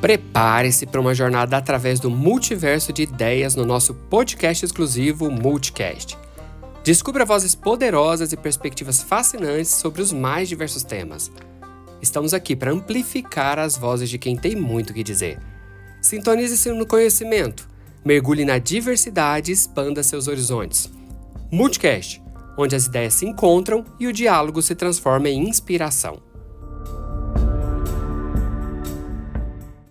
Prepare-se para uma jornada através do multiverso de ideias no nosso podcast exclusivo Multicast. Descubra vozes poderosas e perspectivas fascinantes sobre os mais diversos temas. Estamos aqui para amplificar as vozes de quem tem muito o que dizer. Sintonize-se no conhecimento, mergulhe na diversidade e expanda seus horizontes. Multicast, onde as ideias se encontram e o diálogo se transforma em inspiração.